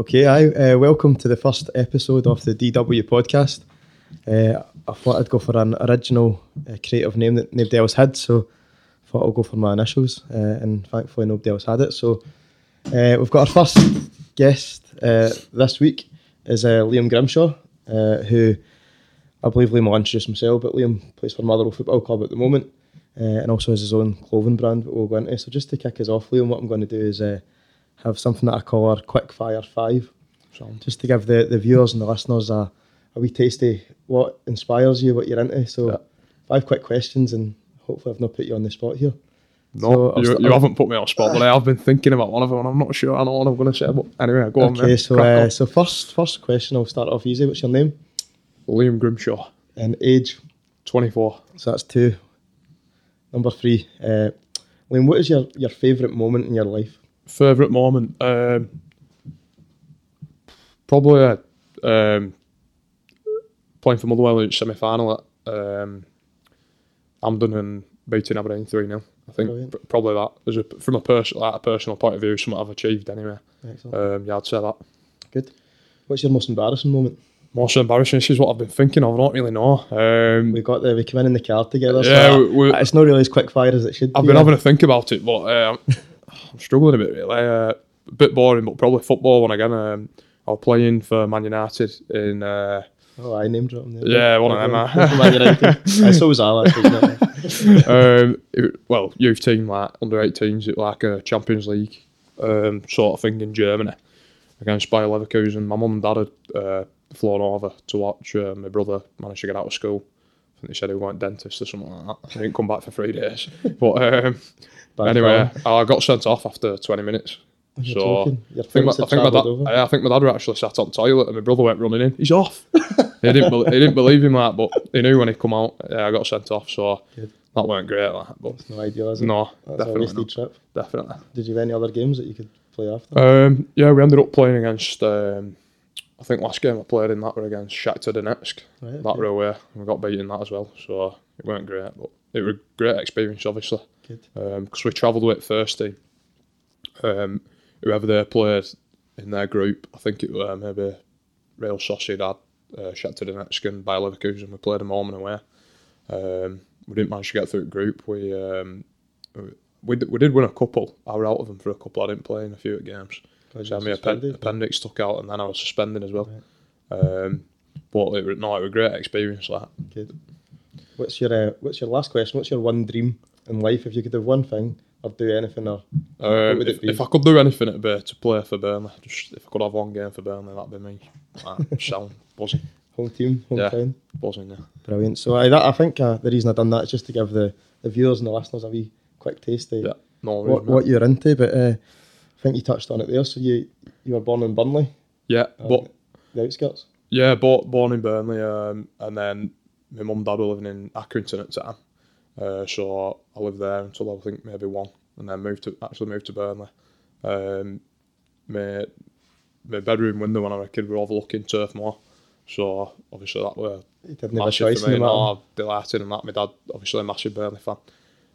Okay, I uh, welcome to the first episode of the DW podcast. Uh, I thought I'd go for an original, uh, creative name that nobody else had, so I thought I'll go for my initials, uh, and thankfully nobody else had it. So uh, we've got our first guest uh, this week is Liam Grimshaw, who I believe Liam will introduce himself, but Liam plays for Motherwell Football Club at the moment, and also has his own clothing brand that we'll go into. So just to kick us off, Liam, what I'm going to do is have something that I call our quick fire five, Sound. just to give the, the viewers and the listeners a, a wee tasty what inspires you, what you're into. So Yeah. five quick questions, and hopefully I've not put you on the spot here. No, So you, you haven't put me on the spot, but I have been thinking about one of them, and I'm not sure I know what I'm going to say. But anyway, go on, okay, so uh, so first first question, I'll start off easy. What's your name Liam Grimshaw, and age? 24. So that's two. Number three, uh, Liam, what is your, your favourite moment in your life? Favourite moment? Um, probably uh, um, playing for Motherwell in the semi final at um, Hampden and beating Aberdeen 3 0. I think pr- probably that, as a, from a, pers- like a personal point of view, something I've achieved anyway. Um, yeah, I'd say that. Good. What's your most embarrassing moment? Most embarrassing, this is what I've been thinking of, I don't really know. Um, We got the we came in in the car together. Yeah, so we- we- it's not really as quick fire as it should I've be. been having to think about it, but um, I'm struggling a bit really. Uh, a bit boring, but probably football one again. Um, I was playing for Man United in. Uh, Oh, I name drop them. Yeah, one of them, uh. Man United. I so was I. actually, um, it- well, youth team like under 18s, it like a Champions League um, sort of thing in Germany against Bayer Leverkusen. My mum and dad had uh, flown over to watch. Uh, my brother managed to get out of school. I think they said going to dentist or something like that. He didn't come back for three days. But um, anyway. I got sent off after 20 minutes. You're so I think, my, I, think my dad, I think my dad were actually sat on the toilet and my brother went running in. He's off. he didn't. Be, he didn't believe him that, but he knew when he come out. Yeah, I got sent off, so Good. that weren't great. That, but It's no ideal, is it? no, That's a definitely wasted not. trip. Definitely. Did you have any other games that you could play after? Um, yeah, we ended up playing against. Um, I think last game I played in that were against Shakhtar Donetsk. right, That okay. were away. We got beaten that as well, so it weren't great, but it was a great experience, obviously. Because we travelled with team. Um, whoever they played in their group, I think it uh, maybe Real Sociedad, uh, Shakhtar Donetsk and Bayer Leverkusen. We played them home and away. Um, we didn't manage to get through the group. We um, we, we did win a couple. I was out of them for a couple. I didn't play in a few games. You my suspended. appendix stuck out, and then I was suspended as well. Um, but it was, no, it was a great experience. That Good. What's your uh, What's your last question? What's your one dream in life? If you could have one thing or do anything, or Um, would if, if I could do anything, it'd be to play for Burnley. Just if I could have one game for Burnley, that'd be me. Like, sound buzzing, home team, Yeah. hometown, buzzing. Yeah. brilliant. So I, that, I think uh, the reason I've done that is just to give the, the viewers and the listeners a wee quick taste of Yeah. No what, what you're into. But uh, I think you touched on it there. So you you were born in Burnley, Yeah, but the outskirts. yeah, born, born in Burnley, um, and then my mum and dad were living in Accrington at the time. Uh, so I lived there until I think maybe one, and then moved to actually moved to Burnley. Um, my my bedroom window when I was a kid were overlooking Turf Moor, so obviously that were You didn't have a massive choice for in me. the matter. No, delighted in that. My dad, obviously a massive Burnley fan.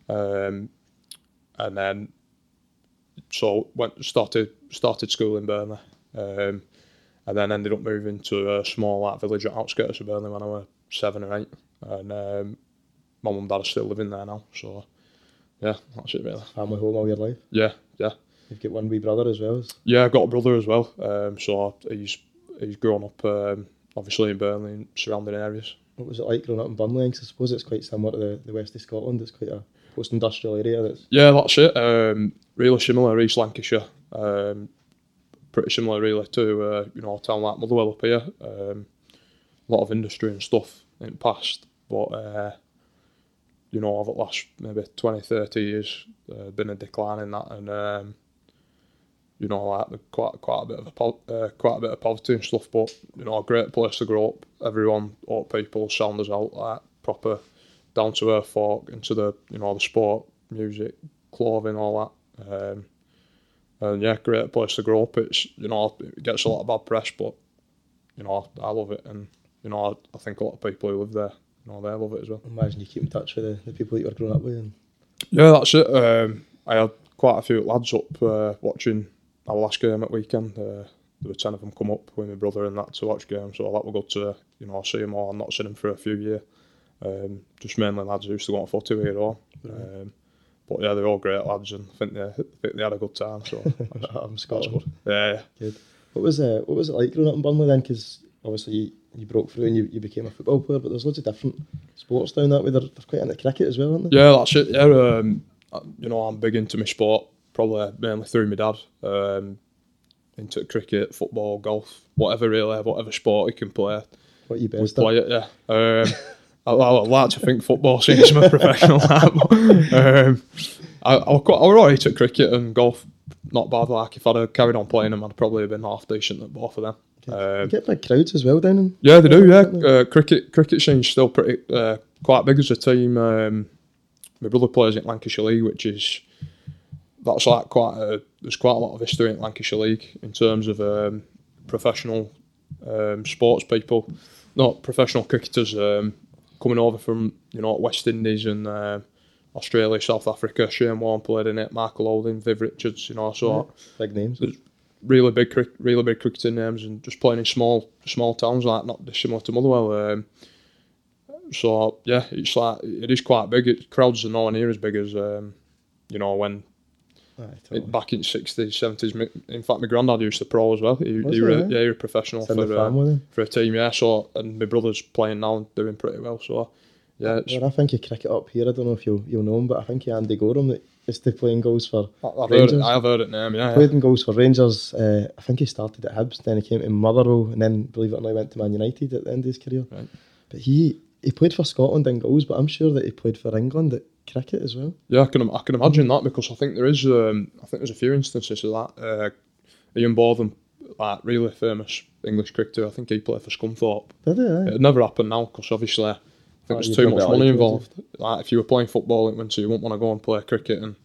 Um, and then, so went started started school in Burnley, um, and then ended up moving to a small like village at outskirts of Burnley when I was seven or eight. And um, my mum and dad are still living there now. So, yeah, that's it really. Family home all your life. Yeah, yeah, You've got one wee brother as well. Yeah. I've got a brother as well. Um, so he's he's grown up um, obviously in Burnley and surrounding areas. What was it like growing up in Burnley? I suppose it's quite similar to the, the west of Scotland. It's quite a post-industrial area. That's Yeah, that's it. Um, really similar, East Lancashire. Um, pretty similar, really, to uh, you know a town like Motherwell up here. Um, a lot of industry and stuff in the past, but uh, you know over the last maybe 20, 30 years, uh, been a decline in that, and um, you know like quite quite a bit of a uh, quite a bit of poverty and stuff. But you know a great place to grow up. Everyone, all people, sound us out like proper down to earth folk into the you know the sport, music, clothing, all that. Um, and yeah, great place to grow up. It's you know it gets a lot of bad press, but you know I love it, and you know I, I think a lot of people who live there, you know they love it as well. imagine you keep in touch with the, the people that you were growing up with. And Yeah, that's it. Um, I had quite a few lads up uh, watching our last game at weekend. Uh, there were ten of them come up with my brother and that to watch games. So that were good to you know see them all. I've not seen them for a few years. Um, just mainly lads who used to go on footy here all. Um, but yeah, they're all great lads, and I think they, I think they had a good time. So I'm good. Yeah, yeah. What was uh, what was it like growing up in Burnley then? Because obviously you, you broke through and you, you became a football player, but there's loads of different sports down that way. They're, they're quite into cricket as well, aren't they? Yeah, that's it. Yeah, um, you know, I'm big into my sport, probably mainly through my dad. Um, into cricket, football, golf, whatever really, whatever sport he can play, What you best play it. Yeah. Um, I, I like to think football seems my professional. um, I, I, was quite, I was alright at cricket and golf. Not bad. Like if I'd have carried on playing them, I'd probably have been half decent at both of them. You Um, get big crowds as well down in. yeah, they do. Yeah, uh, cricket cricket scene's still pretty uh, quite big as a team. Um, my brother plays in Lancashire League, which is that's like quite a, there's quite a lot of history in Lancashire League in terms of um, professional um, sports people, not professional cricketers um, coming over from you know West Indies and uh, Australia, South Africa. Shane Warne played in it, Michael Holding, Viv Richards, you know, so Big names. There's- really big, really big cricketing names, and just playing in small, small towns like not dissimilar to Motherwell. Um, so yeah, it's like it is quite big. It, crowds are nowhere near as big as um, you know when Aye, totally. back in sixties, seventies. In fact, my granddad used to pro as well. He, Was he he, were, yeah? yeah, he was a professional for uh, for a team. Yeah, so and my brother's playing now and doing pretty well. So yeah, it's, Well, I think you cricket up here. I don't know if you'll you'll know him, but I think you Andy Goram that used to play in goals for I- I've heard it. I've heard it name. Yeah, yeah. played in goals for Rangers. Uh, I think he started at Hibs, then he came to Motherwell, and then believe it or not, he went to Man United at the end of his career. Right. But he he played for Scotland in goals, but I'm sure that he played for England at cricket as well. Yeah, I can I can imagine that because I think there is um, I think there's a few instances of that. Uh, Ian Botham, like really famous English cricketer, I think he played for Scunthorpe. Did he? Aye. It'd never happened now because obviously I think Oh, there's too much money involved. Like if you were playing football in winter, you wouldn't want to go and play cricket, and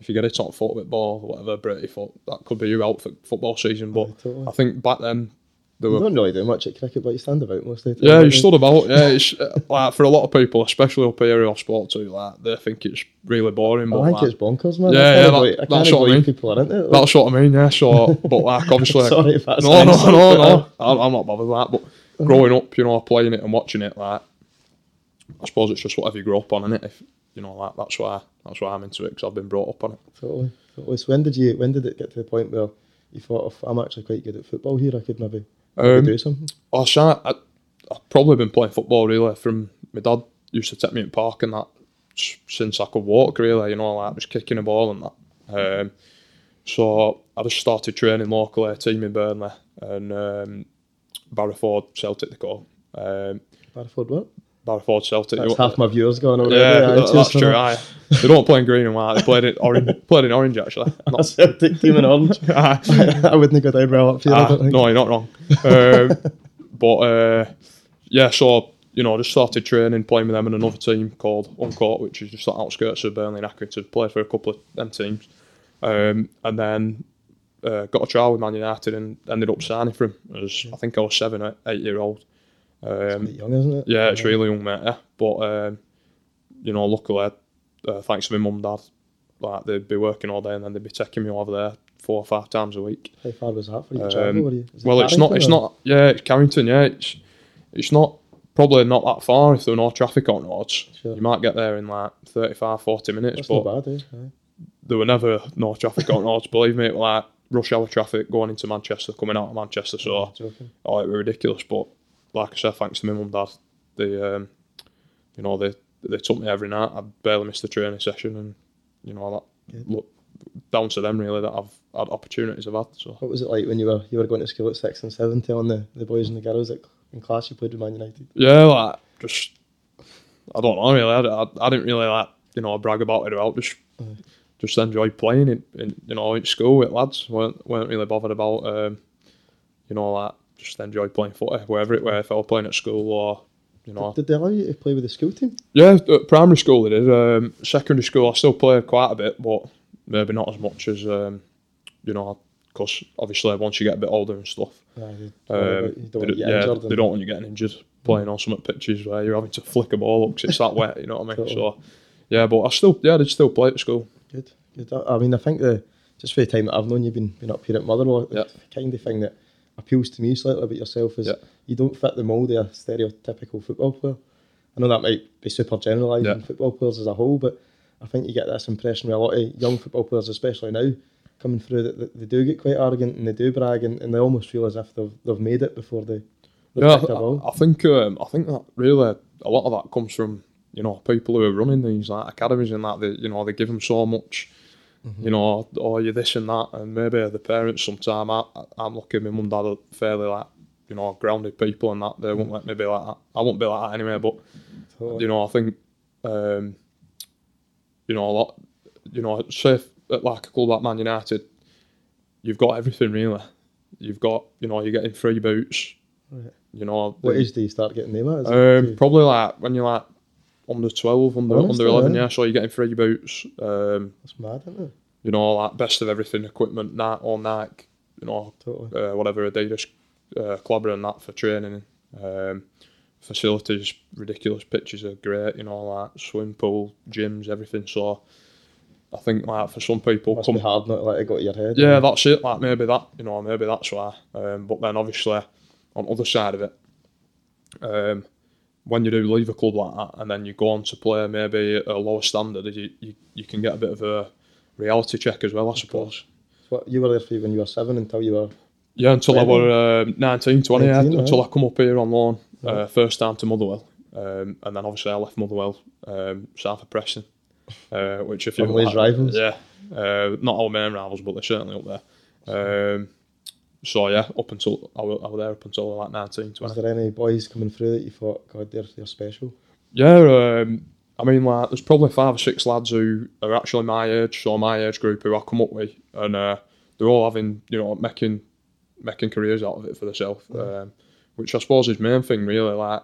if you get a top foot with ball, whatever British foot, that could be you out for football season. But Aye, totally. I think back then there You were don't really do much at cricket, but you stand about most of the time. yeah, you stood about. Yeah, it's uh, like for a lot of people, especially up here who I sport to, like they think it's really boring. I But think like, it's bonkers, man. Yeah, yeah, that- that's what I mean. people are into it. Like, That's what I mean, yeah. So, but like obviously, Sorry if that's no, no, offensive, no, no. I'm I'm not bothered with that. But growing up, you know, playing it and watching it, like I suppose it's just whatever you grow up on, innit? If you know, like that's why that's why I'm into it because I've been brought up on it. Totally, totally. So when did you? When did it get to the point where you thought, "Oh, I'm actually quite good at football here. I could maybe Um, do something." I I, I, I've probably been playing football really from my dad used to take me in park and that since I could walk really, you know, like just kicking a ball and that. Um, so I just started training locally, a team in Burnley and um, Barrowford Celtic they call. Um, Barford, what? Barrowford Celtic. That's half my viewers gone already. yeah, that- cheers that's true. Aye. They don't play in green and white. They played in orange. played in orange actually. Not, Celtic team in orange. I wouldn't go down well up here. Ah, no, you're not wrong. um, but uh, yeah, so you know, I just started training, playing with them in another team called Huncoat, which is just the outskirts of Burnley and Accrington. Played for a couple of them teams, um, and then uh, got a trial with Man United and ended up signing for him. As I think I was seven, or eight year old. It's Um, quite young, isn't it? yeah, it's really young, mate. Yeah. But um, you know, luckily, uh, thanks to my mum and dad, like they'd be working all day and then they'd be taking me over there four or five times a week. How far was that for you Um, travel? You, is it Well, it's not. It's or- not. Yeah, it's Carrington. Yeah, it's it's not probably not that far if there were no traffic on roads. Sure. You might get there in like 35, 40 minutes, That's but not bad, eh? There were never no traffic on roads. Believe me, it was like rush hour traffic going into Manchester, coming out of Manchester. So oh, it was ridiculous. But like I said, thanks to my mum and dad, they um, you know they they took me every night. I barely missed the training session, and you know that Good. look down to them really that I've had opportunities I've had. So. What was it like when you were you were going to school at six and seven, telling the, the boys and the girls that in class you played with Man United? Yeah, like just I don't know really. I, I, I didn't really like you know brag about it about just Aye. just enjoyed playing it in you know in school with lads. weren't weren't really bothered about um, you know like just enjoyed playing footy wherever it were if I was playing at school or you know Did they allow you to play with the school team? yeah at primary school they did. Um, secondary school I still played quite a bit but maybe not as much as um, you know because obviously once you get a bit older and stuff they, um, you don't they, want yeah, they and- don't want you getting injured playing on some pitches where you're having to flick a ball up 'cause it's that wet. You know what I mean? Totally. So yeah, but I still yeah, I did still play at school. Good, I mean, I think the just for the time that I've known you, been been up here at Motherwell, Yeah. the kind of thing that appeals to me slightly about yourself is Yeah. you don't fit the mould of a stereotypical football player. I know that might be super generalising Yeah. football players as a whole, but I think you get this impression with a lot of young football players, especially now, coming through that they do get quite arrogant and they do brag and, and they almost feel as if they've, they've made it before they, Yeah, picked a ball. I, I think um, I think that really a lot of that comes from you know people who are running these like academies and that they you know they give them so much. Mm-hmm. You know, or you this and that, and maybe the parents. sometime. I, I'm lucky. My mum and dad are fairly like, you know, grounded people, and that they won't let me be like that. I won't be like that anyway. But Totally. you know, I think, um, you know, a lot, you know, say like a club like Man United, you've got everything really. You've got, you know, you're getting free boots. Right. You know, What age do you start getting them at? Um, probably like when you're like under twelve, under Honestly, under eleven, yeah. yeah. So you're getting free boots. Um, That's mad, isn't it? you know, like best of everything equipment, that or Nike, you know, Totally. uh, whatever Adidas, uh, Clobber and that for training. Um, facilities, ridiculous pitches are great, you know, that swim pool, gyms, everything. So I think like for some people, Must come, be hard not to let it go to your head. yeah, that's it. Like maybe that, you know, maybe that's why. Um, but then obviously, on the other side of it, um, when you do leave a club like that and then you go on to play maybe at a lower standard, you, you, you can get a bit of a reality check as well, I suppose. What, you were there for when you were seven until you were. Yeah, until I were um, 19, 20, yeah, 19, until I come up here on loan, uh, first time to Motherwell. Um, and then obviously I left Motherwell um, south of Preston, uh, which if you rivals. yeah, uh, not our main rivals, but they're certainly up there. Um, so yeah, up until I was, I was there up until like 19, 20. Was there any boys coming through that you thought, God, they're, they're special? Yeah, um, I mean, like, there's probably five or six lads who are actually my age, so my age group who I come up with, and uh, they're all having, you know, making making careers out of it for themselves, um, which I suppose is main thing, really. Like,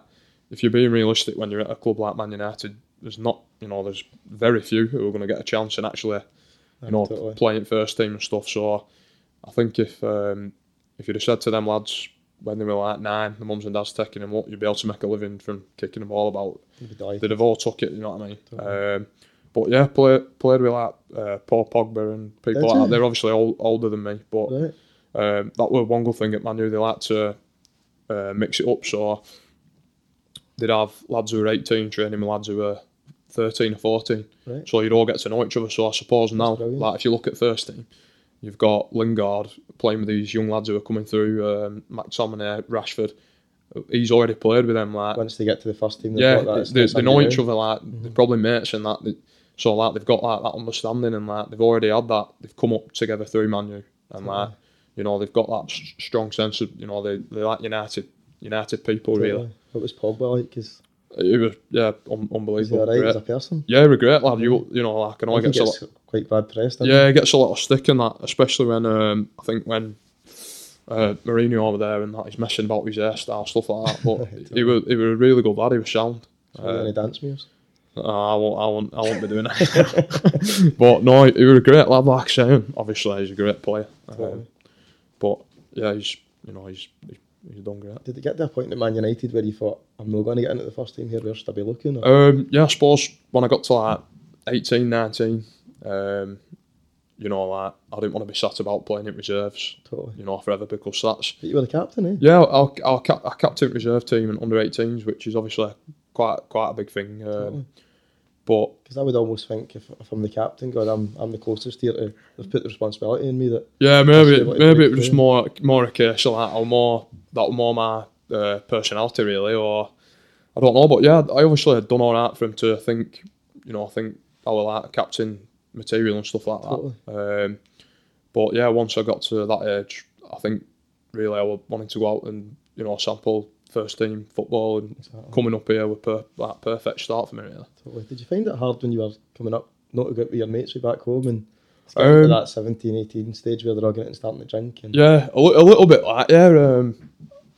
if you're being realistic when you're at a club like Man United, there's not, you know, there's very few who are going to get a chance and actually, you know, Totally. playing first team and stuff. So, I think if um, if you'd have said to them lads when they were like nine, the mums and dads taking them up, you'd be able to make a living from kicking the ball about You'd be delighted. they'd have all took it. You know what I mean? Um, but yeah, play, played with like uh, Paul Pogba and people Did like you? that. They're obviously all, older than me, but Right. um, that was one good thing at Man U. They like to uh, mix it up. So they'd have lads who were 18 training with lads who were 13 or 14. Right. So you'd all get to know each other. So I suppose now, brilliant. like if you look at first team, you've got Lingard playing with these young lads who are coming through. Um, McTominay, Rashford. He's already played with them. Like Once they get to the first team, they've yeah, that. they, they know each other. Like they're probably mates and that. They, so like they've got like that understanding and like they've already had that. They've come up together through Manu and like you know they've got that s- strong sense of you know they they like United United people really. Totally. What was Pogba like? Is It was yeah un- is he unbelievable. as a person? Yeah, we're lad. You you know like I know I he think gets a lot. quite bad press. Yeah, he gets a lot of stick in that, especially when um, I think when uh, Mourinho over there and that he's messing about with his hairstyle stuff like that. But he was he was a really good lad. He was sound. Uh, any dance moves? Uh, I won't, I won't, I won't be doing that. but no, he was a great lad, like I say. Obviously, he's a great player. Um, but yeah, he's, you know, he's, he's, he's done great. Did it get to a point at Man United where you thought, I'm not going to get into the first team here, where should I be looking? Or, Um, yeah, I suppose when I got to like 18, 19, um, you know, like I didn't want to be sat about playing in reserves, totally. you know, I forever because that's But you were the captain, eh? yeah. I'll, I'll, I captain reserve team and under 18s, which is obviously quite quite a big thing. Um, Totally. But Because I would almost think if, if I'm the captain, God, I'm I'm the closest here to. They've put the responsibility in me that Yeah, maybe maybe it was more more a case of that, or more that more my uh, personality really, or I don't know. But yeah, I obviously had done all right for him to think, you know, I think I was like captain material and stuff like that. Um, but yeah, once I got to that age, I think really I was wanting to go out and you know sample first team football and Exactly. coming up here with per, that perfect start for me really. Totally. Did you find it hard when you were coming up, not to go out with your mates back home and getting to Um, that 17, 18 stage where they're all getting starting to drink? And Yeah, a, li- a little bit like yeah. Um,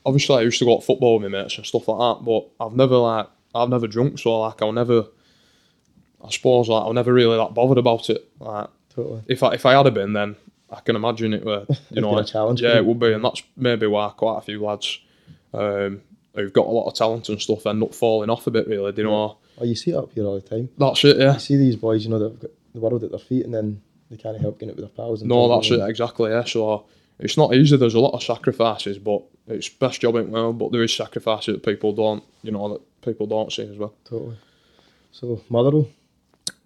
obviously, I used to go to football with my mates and stuff like that, but I've never like I've never drunk, so like I'll never. I suppose like I'll never really that bothered about it. Like Totally. if I if I had been, then I can imagine it were you know a like- challenge Yeah, it would be, and that's maybe why quite a few lads um, who've got a lot of talent and stuff end up falling off a bit. Really, do you know? Oh, you see it up here all the time. That's it. Yeah. You see these boys, you know, they've got the world at their feet and then they can't help getting it with their pals. And No, that's it exactly. Yeah. So it's not easy. There's a lot of sacrifices, but it's best job ain't well. But there is sacrifices that people don't, you know, that people don't see as well. Totally. So Motherwell.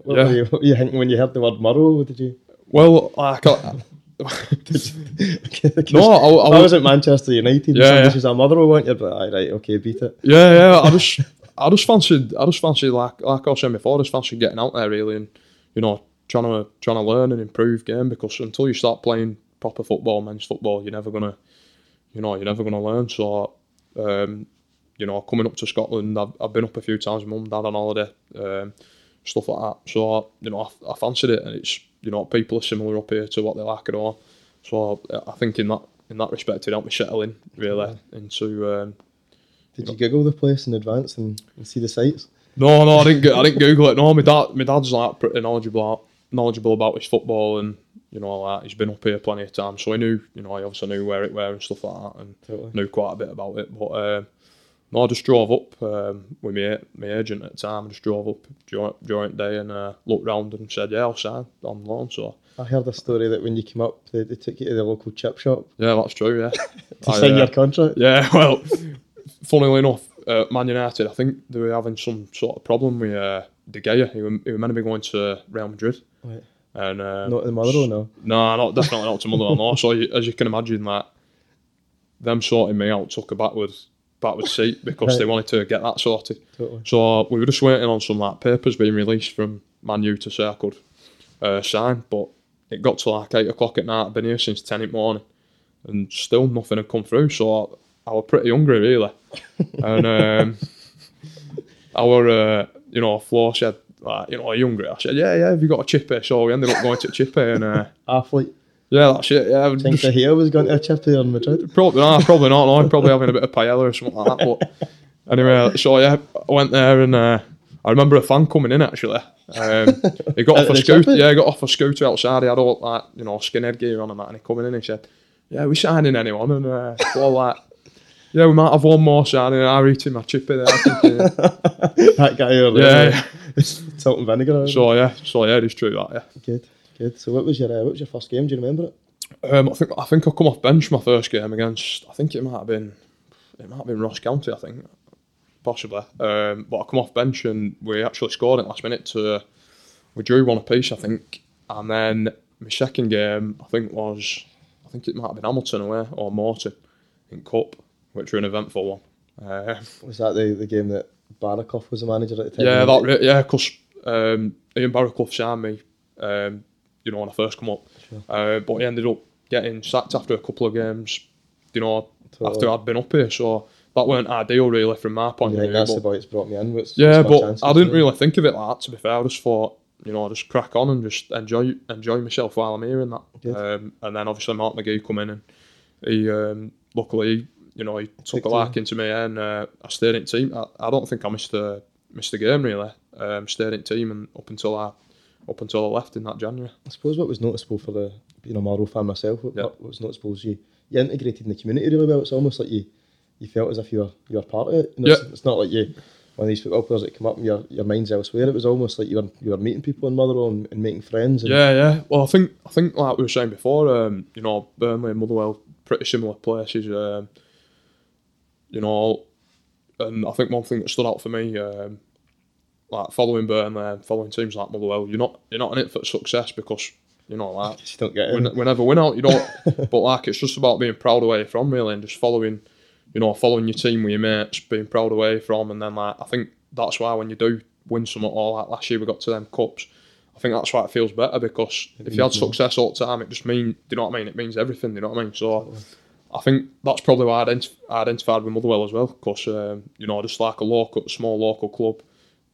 What, Yeah. were you, what were you thinking when you heard the word Motherwell? Did you? Well, like, I, Because no, I, I I was at Manchester United. Yeah, somebody yeah. says, "I'm Motherwell." Want you? But aye, right, okay, beat it. Yeah, yeah. I just, I just fancied, I just fancied like, like I was saying before, I just fancied getting out there really, and you know, trying to, trying to learn and improve game because until you start playing proper football, men's football, you're never gonna, you know, you're never gonna learn. So, um, you know, coming up to Scotland, I've, I've been up a few times, with mum, dad on holiday, um, stuff like that. So, you know, I, I fancied it, and it's, you know, people are similar up here to what they like at all. So, I think in that, in that respect, it helped me settle in really into. Um, Did you Google the place in advance and, and see the sites? No, no, I didn't. Go- I didn't Google it. No, my dad, my dad's like pretty knowledgeable, knowledgeable about his football, and you know, like he's been up here plenty of times, so he knew, you know, he obviously knew where it were and stuff like that, and Totally. knew quite a bit about it. But um, no, I just drove up um, with my my agent at the time. I just drove up during, during the day and uh, looked round and said, "Yeah, I'll sign on loan." So I heard a story that when you came up, they, they took you to the local chip shop yeah, that's true. Yeah, to I, sign uh, your contract. Yeah, well, funnily enough, uh, Man United, I think they were having some sort of problem with uh, De Gea. He was, he was meant to be going to Real Madrid. Right. And um, Not the Motherwell, no. no, not definitely not to Motherwell. No. So as you can imagine, that them sorting me out took a backwards backward seat because they wanted to get that sorted. Totally. So we were just waiting on some like papers being released from Man U to say I could uh, sign, but it got to like eight o'clock at night. I've been here since ten in the morning, and still nothing had come through. So I, I was pretty hungry really, and um, our uh, you know floor said like you know are you hungry? I said yeah yeah. Have you got a chippy? So we ended up going to chippy, and uh, Athlete. Yeah that's it. Yeah, I think just- was going to a chip there in Madrid. Probably not. Probably not. No, I'm probably having a bit of paella or something like that. But anyway, so yeah, I went there and uh, I remember a fan coming in actually. Um, he got off a scooter. Yeah, he got off a scooter outside. He had all like you know skinhead gear on and that, and he come in and he said, "Yeah, we signing anyone?" And uh, all like, "Yeah, we might have one more signing." And I'm eating my chippy there. thinking, that guy over yeah, yeah. Salt and vinegar. So yeah, so yeah, it's true that. Yeah. Good, So what was your uh, what was your first game? Do you remember it? Um, I think I think I come off bench my first game against. I think it might have been, it might have been Ross County. I think, possibly. Um, but I come off bench and we actually scored it last minute. To we drew one apiece, I think, and then my second game I think was, I think it might have been Hamilton away or Morton in cup, which were an eventful one. Uh, Was that the, the game that Barraclough was the manager at the time? yeah, that yeah, because um, Ian Barraclough signed me, um, you know, when I first come up. Sure. Uh, but he ended up getting sacked after a couple of games, you know, Totally. after I'd been up here. So that weren't ideal, really, from my point You of view. that's but- the boy that's brought me in. Yeah, but chances I didn't for it? really think of it like that. To be fair, I just thought, you know, I just crack on and just enjoy enjoy myself while I'm here and that. Um, and then obviously Mark McGee come in and he, um, luckily, you know, he took a liking to me and uh, I stayed in team. I, I don't think I missed the missed the game really. Um, stayed in team and up until I up until I left in that January. I suppose what was noticeable for the being a Marlow fan myself, what, Yeah. what was noticeable was you, you integrated in the community really well. It's almost like you you felt as if you were you were part of it. Know, it's, it's not like you one of these football players that come up and your your mind's elsewhere. It was almost like you were you were meeting people in Motherwell and, and making friends. And Yeah, yeah. Well, I think I think like we were saying before, um, you know, Burnley and Motherwell, pretty similar places. Um, you know, and I think one thing that stood out for me, um, like following Burnley, and following teams like Motherwell, you're not you're not in it for success because you know like you don't get we, in. ne- we never win out. You don't. but like it's just about being proud of where you're from, really, and just following, you know, following your team with your mates, being proud of where you're from, and then like I think that's why when you do win some all like last year we got to them cups. I think that's why it feels better because if you had more. success all the time, it just mean, do you know what I mean? It means everything. Do you know what I mean? So I think that's probably why I, ident- I identified with Motherwell as well because um, you know just like a local, small local club,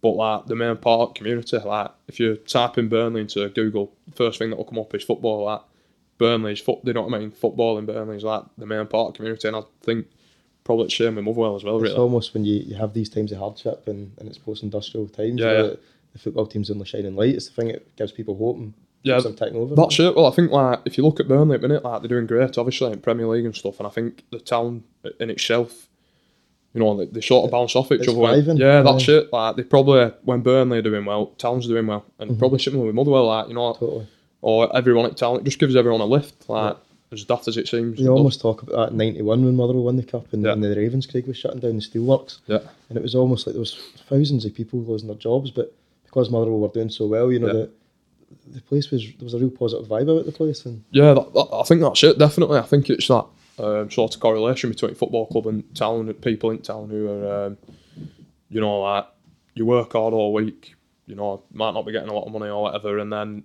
but like the main part of the community. Like if you type in Burnley into Google, the first thing that will come up is football. Like Burnley's foot, you know what I mean? Football in Burnley is like the main part of the community, and I think probably the same with Motherwell as well. It's Really, almost when you, you have these times of hardship and, and it's post industrial times. Yeah, yeah. The, football team's only shining light. It's the thing that gives people hope and Yeah, them taking over. That's it. Well, I think like if you look at Burnley at the minute, like they're doing great, obviously in Premier League and stuff. And I think the town in itself, you know, they, they sort of bounce off each It's other. thriving, yeah, that's yeah. it. Like they probably when Burnley are doing well, town's doing well, and mm-hmm. probably similar with Motherwell. Like you know, Totally. or everyone at town, it just gives everyone a lift. Like as daft as it seems. You almost talk about that '91 when Motherwell won the cup and, Yeah. and the Ravenscraig was shutting down the steelworks, Yeah. and it was almost like there was thousands of people losing their jobs, but because Motherwell were doing so well, you know Yeah. the the place was there was a real positive vibe about the place, and Yeah, that, that, I think that's it. Definitely, I think it's that um, sort of correlation between football club and town. People in town who are, um, you know, like you work hard all week. You know, might not be getting a lot of money or whatever, and then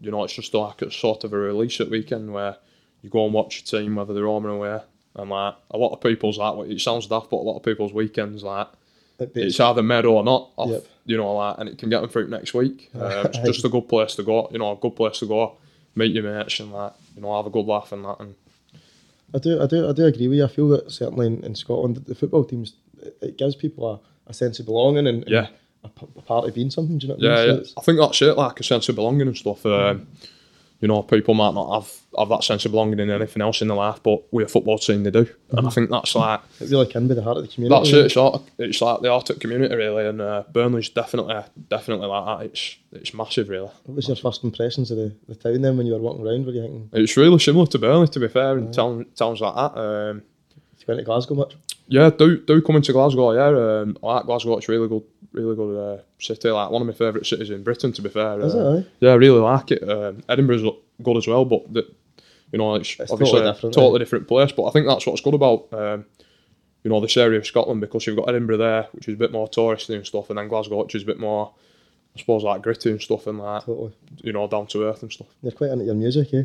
you know it's just like a sort of a release at weekend where you go and watch your team, whether they're home or away. And like a lot of people's like, it sounds daft, but a lot of people's weekends like it's either med or not. Off, Yep. You know, like, and it can get them through next week. Um, it's just a good place to go. You know, a good place to go, meet your mates and like, you know, have a good laugh and that. And I do, I do, I do agree with you. I feel that certainly in, in Scotland, the football teams it, gives people a, a sense of belonging and, and Yeah. a, p- a part of being something. Do you know what yeah, I mean? yeah. So it's- I think that's it. Like a sense of belonging and stuff. Um, you know, people might not have have that sense of belonging in anything else in their life, but with a football team, they do. And I think that's like It really can be the heart of the community. that's it. It's like, it's like the Arctic community really, and uh, Burnley's definitely definitely like that. It's it's massive really. What was your first impressions of the, the town then when you were walking around? Were you thinking, It's really similar to Burnley, to be fair, in town, towns like that. Um, you went to Glasgow much? Yeah, do do come into Glasgow. Yeah, um, I like Glasgow. It's really good, really good uh, city. Like one of my favourite cities in Britain. To be fair, Is uh, it? Yeah, I really like it. Um, Edinburgh's good as well, but the, you know it's, It's obviously totally a different, totally different place. But I think that's what's good about um, you know this area of Scotland because you've got Edinburgh there, which is a bit more touristy and stuff, and then Glasgow, which is a bit more, I suppose, like gritty and stuff, and like Totally. you know down to earth and stuff. You're quite into your music, eh?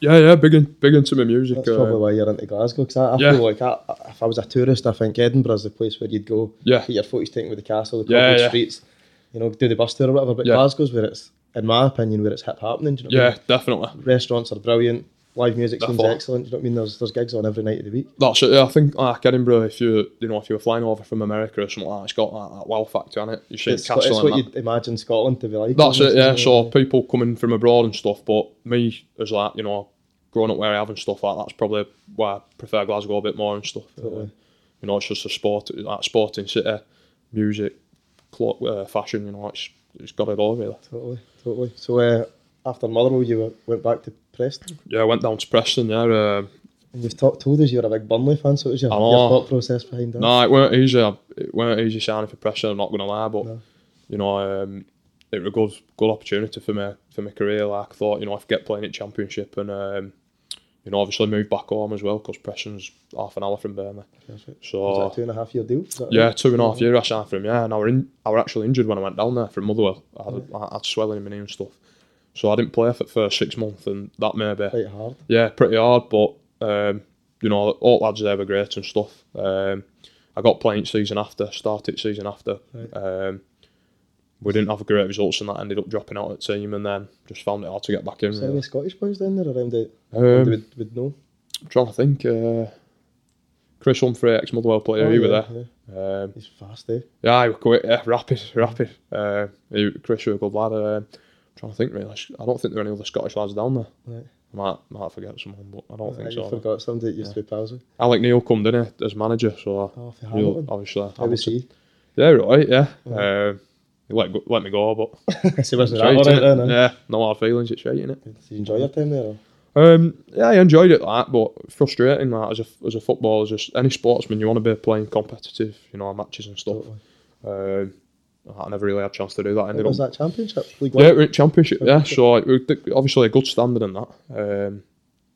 Yeah, yeah, big in, big into my music. That's uh, probably why you're into Glasgow. Because I, I Yeah. feel like I, if I was a tourist, I think Edinburgh's the place where you'd go, Yeah. get your photos taken with the castle, the Yeah, yeah. streets, you know, do the bus tour or whatever. But Yeah. Glasgow's where it's, in my opinion, where it's hip happening. Do you know what I yeah, mean? definitely. Restaurants are brilliant. Live music seems excellent. You know what I mean? There's there's gigs on every night of the week. That's it. Yeah, I think like Edinburgh, if you you know if you were flying over from America or something like that, it's got that, that wow factor on it. You see It's, castle it's what you'd imagine Scotland to be like. That's it. Yeah. So people coming from abroad and stuff, but me as like you know growing up where I have and stuff like that's probably why I prefer Glasgow a bit more and stuff. Uh, Totally. you know, it's just a sport, like sporting city, music, clo- uh, fashion. You know, it's it's got it all really. Totally, totally. So uh, after Motherwell, you went back to Preston, Yeah, I went down to Preston. Yeah. Uh, and you've ta- told us you were a big Burnley fan. So what was your, your thought process behind that? No, it weren't easy. It weren't easy signing for Preston. I'm not going to lie, but No. you know, um, it was a good, good opportunity for me for my career. Like I thought, you know, if I get playing at Championship and um, you know, obviously move back home as well because Preston's half an hour from Burnley. Perfect. So Was that a two and a half year deal? Yeah, right? two and a half year I signed for him. Yeah, and I were in, I were actually injured when I went down there from Motherwell. I had, I had swelling in my knee and stuff, so I didn't play for the first six months, and that may be Quite hard. yeah, pretty hard, but um, you know, all lads there were great and stuff. Um, I got playing season after, started season after. Right. Um, we didn't have great results, and that ended up dropping out at team, and then just found it hard to get back in. Was there any. Scottish boys down there around it? Um, would, would know. I'm trying to think. Uh, Chris Humphrey, ex Motherwell player, Oh, he yeah, there. yeah. Um, He's fast, eh? yeah, he was quick, yeah, rapid, rapid. Uh, he, Chris was a good lad. Um, trying to think really. I don't think there are any other Scottish lads down there. Right. I might, might forget someone, but I don't I think so. forgot somebody that used to be pals with. Alex Neil come didn't he, as manager, so Oh, for real- obviously. How was he? Yeah, right, yeah. Um, he let go, let me go, but so wasn't that Right, then? eh? yeah, no hard feelings. It's right, innit? Did you enjoy your time there? Or? Um, yeah, I enjoyed it, that, but frustrating. that as a as a footballer, just any sportsman, you want to be playing competitive, you know, matches and stuff. Totally. Um, I never really had a chance to do that. Ended was that championship? League yeah, One? championship. Yeah, so like, obviously a good standard in that. Um,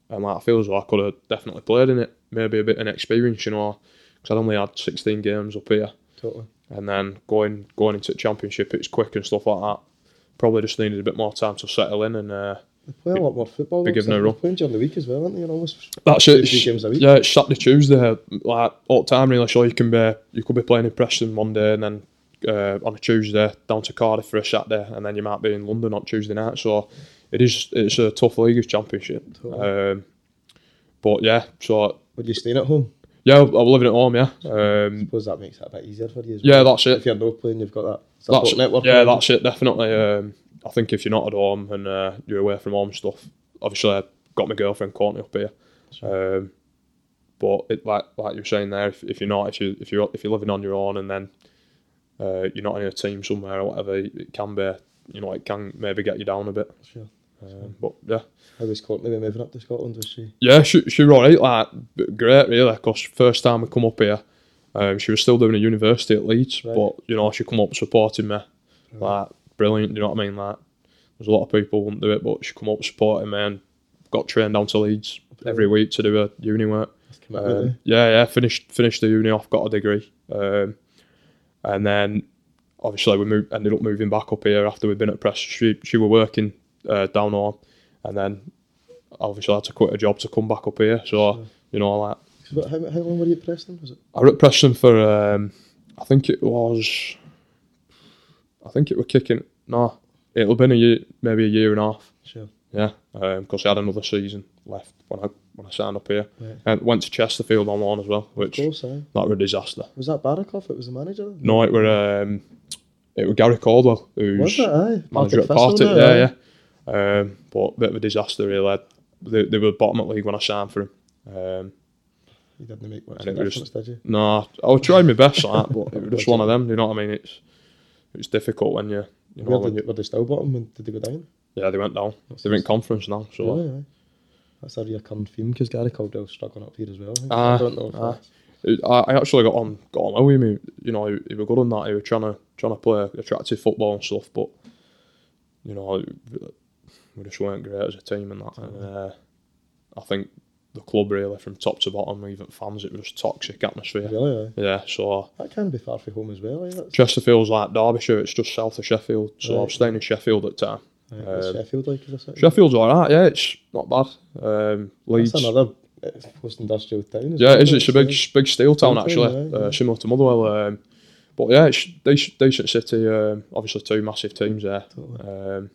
and like, I feel as though I could have definitely played in it. Maybe a bit of an experience, you know, because I'd only had 16 games up here. Totally. and then going going into the championship, it's quick and stuff like that. Probably just needed a bit more time to settle in, and uh, They play a lot more football. Be given a run. Playing during the week as well, aren't they? You're almost that's it. three games a week. Yeah, it's Saturday, Tuesday, like all the time really. So you can be you could be playing in Preston one day, and then uh, on a Tuesday down to Cardiff for a Saturday, and then you might be in London on Tuesday night. So it is it's a tough league of championship. Totally. Um, but yeah, so Would you staying at home? yeah, I'm living at home. Yeah, um, suppose that makes it a bit easier for you. As yeah, that's it. If you're no playing, you've got that support That's network. yeah, that's it. Definitely. Um, I think if you're not at home and uh, you're away from home stuff, obviously I got my girlfriend Courtney up here. Um, but it, like like you're saying there, if, if you're not, if you if you're if you're living on your own and then uh, you're not in a team somewhere or whatever, it can be, you know, it can maybe get you down a bit. Sure. Um, but yeah, How was Courtney when moving up to Scotland? Was she? yeah, she she was alright, like great really. Because first time we come up here, um, she was still doing a university at Leeds, Right. but you know she come up supporting me, like brilliant. You know what I mean? Like there's a lot of people wouldn't do it, but she come up supporting me and got trained down to Leeds every week to do her uni work. Um, yeah, yeah, finished finished the uni off, got a degree, um, and then obviously we moved, ended up moving back up here after we'd been at Press. She she were working uh, down on, and then obviously I had to quit a job to come back up here. So you know, like So what- How, how long were you at Preston? Was it? I was at Preston for um, I think it was, I think it were kicking. No, it'll been a year, maybe a year and a half. Sure. Yeah, because I had another season left when I when I signed up here, Right. and went to Chesterfield on loan as well, Of which course, aye. that were a disaster. Was that Barraclough? It was the manager. No, it were um, it were Gary Caldwell who's Was it? Aye. manager at Partick. Now, Yeah, aye. yeah. Um, but bit of a disaster really. They, they were bottom of the league when I signed for him. Um, You didn't make much And of it a was- difference, did you? no, I was trying my best at that, but it was just one of them. You know what I mean? It's it's difficult when you you know Where when did, you, were they still bottom? Did they go down? Yeah they went down. That's They're in conference now, so Really, aye. That's a recurring theme because Gary Caldwell's struggling up here as well. I. Ah, I don't know ah. I, actually got on got on with him. You know, he, he was good on that. He was trying to trying to play attractive football and stuff, but you know, we just weren't great as a team and that. And uh, I think the club really, from top to bottom, even fans, it was just toxic atmosphere. really. Aye. Yeah, so That can be far from home as well. Chesterfield's like Derbyshire. It's just south of Sheffield, so I was Right. staying in Sheffield at the time. Um, Sheffield like as a? Sheffield's alright. Yeah, it's not bad. Um, Leeds. That's another uh, post-industrial town. Yeah, it is. It's a big, So- big steel town actually, town, yeah, uh, yeah. similar to Motherwell. Um, but yeah, it's decent, decent city. Um, obviously, two massive teams there. Totally. Um,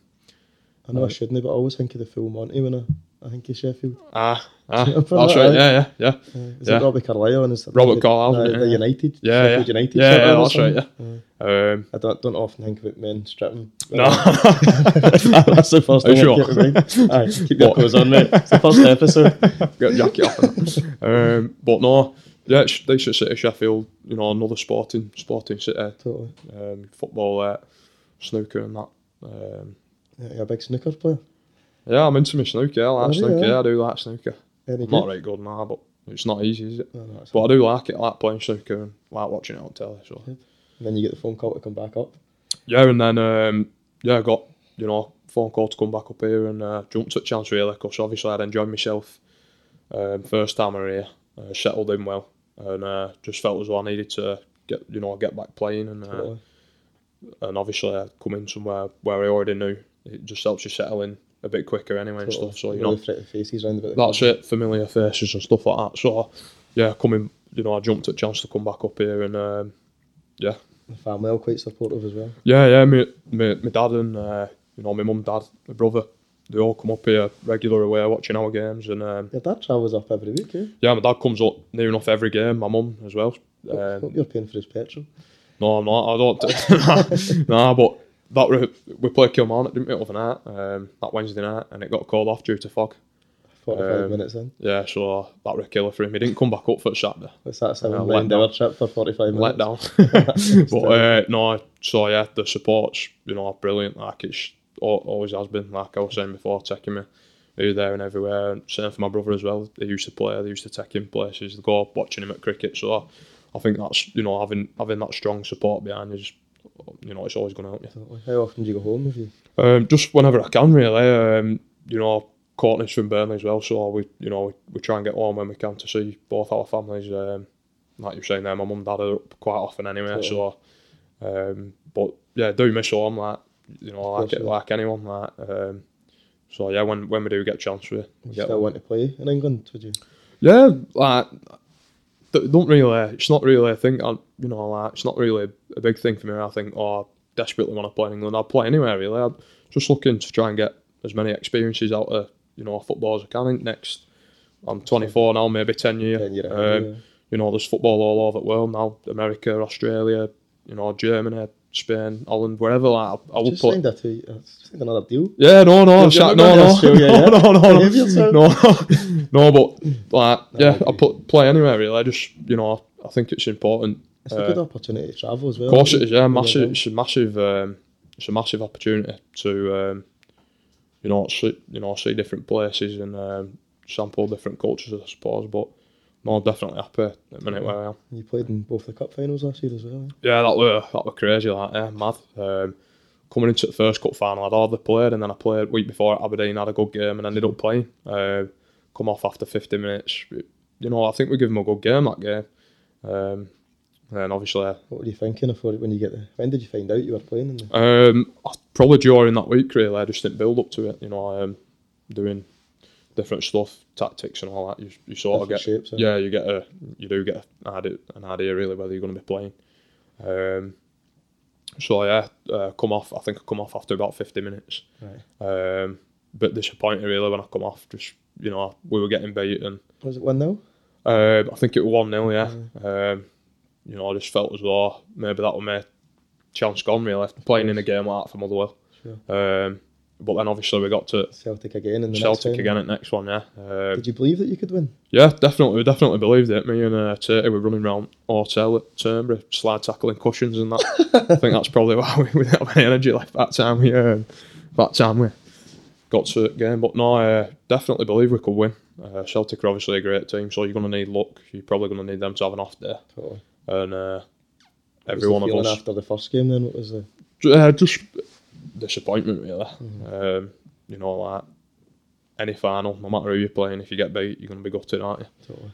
I know I shouldn't, but I always think of the full Monty when I, I think of Sheffield. ah, ah, that's from that, right. Yeah, yeah, yeah, Uh, is Yeah. it Robbie Carlyle and is Robert the- Carlyle, the, the United, Yeah, Sheffield yeah. United. Yeah, yeah, that's right, something? Aye. Um, I don't, don't often think about men stripping. no, That's the first thing sure? keep. Aye, keep your clothes on, mate. It's the first episode. get jacket off. um, but no, yeah, it's decent city. Sheffield, you know, another sporting, sporting city. totally. Um, football, uh, snooker, and that. Um, Yeah, you're a big snooker player. Yeah, I'm into my snooker. I like you, snooker. yeah? I do like snooker. Any I'm not very good now, but it's not easy, is it? No, no, But I do like it. I like playing snooker and like watching it on telly. So And then you get the phone call to come back up. yeah, and then um, yeah, I got you know phone call to come back up here and uh, jumped at chance really because obviously I'd enjoyed myself um, first time I here, uh, settled in well, and uh, just felt as though I needed to get you know get back playing and uh, Totally. and obviously I come in somewhere where I already knew it just helps you settle in a bit quicker anyway and stuff. So you know faces round about the that's it, familiar faces and stuff like that. So yeah, coming you know I jumped at chance to come back up here and. Um, yeah, The family all quite supportive as well. Yeah, yeah, my, my, my dad and, uh, you know, my mum, dad, my brother, they all come up here regular away watching our games. And um, Your dad travels up every week, eh? yeah, my dad comes up near enough every game, my mum as well. Um, Hope you're paying for his petrol. no, I'm not, I don't. nah, but that were, we played Kilmarnock, didn't we, overnight, um, that Wednesday night, and it got called off due to fog. 45 Um, minutes in. Yeah, so that a killer for him. He didn't come back up for Saturday. What's that, seven million dollar trip for 45 minutes? let down. but uh, no, so yeah, the support's you know brilliant. Like it's always has been. Like I was saying before, taking me here, there, and everywhere. And same for my brother as well. They used to play. They used to take him places. They go watching him at cricket. So I think that's you know having having that strong support behind you. Just, you know, it's always going to help you. How often do you go home with you? Um, just whenever I can, really. Um, you know, Courtney's from Burnley as well, so we, you know, we, we try and get home when we can to see both our families. Um, like you're saying there, my mum and dad are up quite often anyway. So, um, but yeah, do miss home, like you know, like it, like anyone, like. Um, so yeah, when when we do get a chance, we, we still want to play in England, would you? Yeah, like don't really. It's not really a thing. I, you know, like it's not really a big thing for me. I think, oh, I desperately want to play in England. I'll play anywhere really. I'm just looking to try and get as many experiences out of you know football as I can. I think next, I'm 24 now, maybe 10 year. 10 year um, yeah. You know, there's football all over the world now. America, Australia, you know, Germany, Spain, Holland, wherever. Like, I, I would Just put. signed, a two, uh, signed another deal. Yeah, no, no, You're no, no, Australia no, no, no, no, no, no, but like, yeah, I I put play anywhere really. I just, you know, I think it's important. It's a Uh, good opportunity to travel as well. Of course, it is. Yeah, massive. It's a massive. Um, it's a massive opportunity to, um, you know, see, you know, see different places and um, sample different cultures, I suppose. But I'm definitely happy at the minute where I am. You played in both the cup finals last year as well. eh? Yeah, that were that were crazy. Like, yeah, mad. Um, coming into the first cup final, I'd hardly played, and then I played week before at Aberdeen, had a good game, and ended up playing. Uh, come off after 50 minutes. You know, I think we give them a good game that game. Um, and then obviously, What were you thinking of when you get the? When did you find out you were playing in the? um, probably during that week, really, I just didn't build up to it. You know, um, doing different stuff, tactics, and all that. You, you sort of get shapes? eh? yeah, you get a you do get an idea, really whether you're going to be playing. Um, so yeah, uh, come off. I think I come off after about fifty minutes. Right. Um, bit disappointed really when I come off. Just you know, we were getting beat beaten. Was it one 0 Um, I think it was one 0 Yeah. Um, you know, I just felt as though maybe that was my chance gone really. Playing in a game like that for Motherwell. Sure. Um, but then obviously we got to Celtic again in the Celtic again at next one. Yeah. Um, Did you believe that you could win? yeah, definitely, we definitely believed it. Me and uh, Turkey were running around hotel at Turnberry, slide tackling cushions and that. I think that's probably why we, we didn't have any energy left that time. We um, that time we got to the game, but no, I uh, definitely believe we could win. Uh, Celtic are obviously a great team, so you're going to need luck. You're probably going to need them to have an off day, Totally. and uh, every one of us after the first game. Then what was the? uh, just disappointment really. Um, you know, like any final, no matter who you're playing, if you get beat, you're going to be gutted, aren't you? Totally.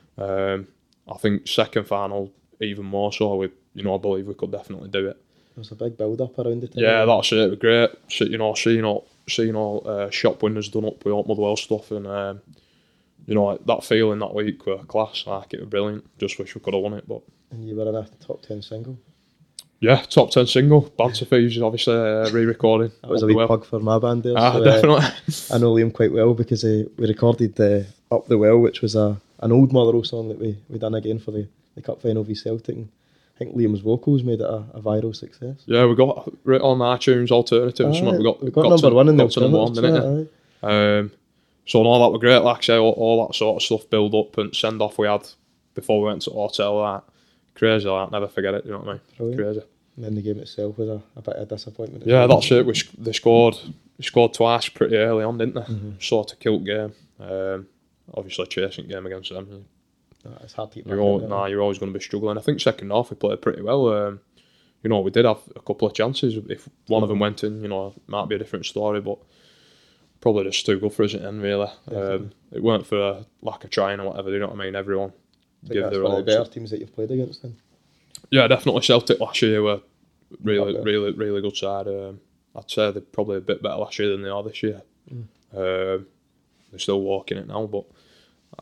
Um, I think second final even more so. We, you know, I believe we could definitely do it. There was a big build up around the time. Yeah, that's it. It was great. See, you know, seeing all seeing all uh, shop windows done up with all Motherwell stuff, and um, you know that feeling that week were class. Like it was brilliant. Just wish we could have won it, but And you were in a top ten single. Yeah, top ten single. Banter Thieves, obviously uh, re-recording. That was a wee Well. plug for my band there. Ah, so, uh, definitely. I know Liam quite well because uh, we recorded uh, Up the Well, which was a an old Motherwell song that we, we done again for the, the Cup final v Celtic. And I think Liam's vocals made it a, a viral success. Yeah, we got right on iTunes alternative. something we got we got, got number to, one in the got to number one, didn't it? that, Um, so no, that were great. Like I say, all, all that sort of stuff build up and send off we had before we went to hotel. That crazy. Like never forget it. You know what I mean? Brilliant. Crazy. aye. And then the game itself was a, a bit of a disappointment. Yeah, that's it. We sc- they scored. We scored twice pretty early on, didn't they? Mm-hmm. Sort of kilt game. Um, obviously, a chasing game against them. Nah, It's hard to get You're all, in nah, you're always going to be struggling. I think second half we played pretty well. Um, you know, we did have a couple of chances. If one of them went in, you know, it might be a different story, but probably just too good for us at the end, really. Um, it weren't for a lack of trying or whatever. You know what I mean? Everyone give that's their all. better teams that you've played against then. Yeah, definitely. Celtic last year were really, Okay. really, really good side. Um, I'd say they're probably a bit better last year than they are this year. Mm. Um, they're still walking it now, but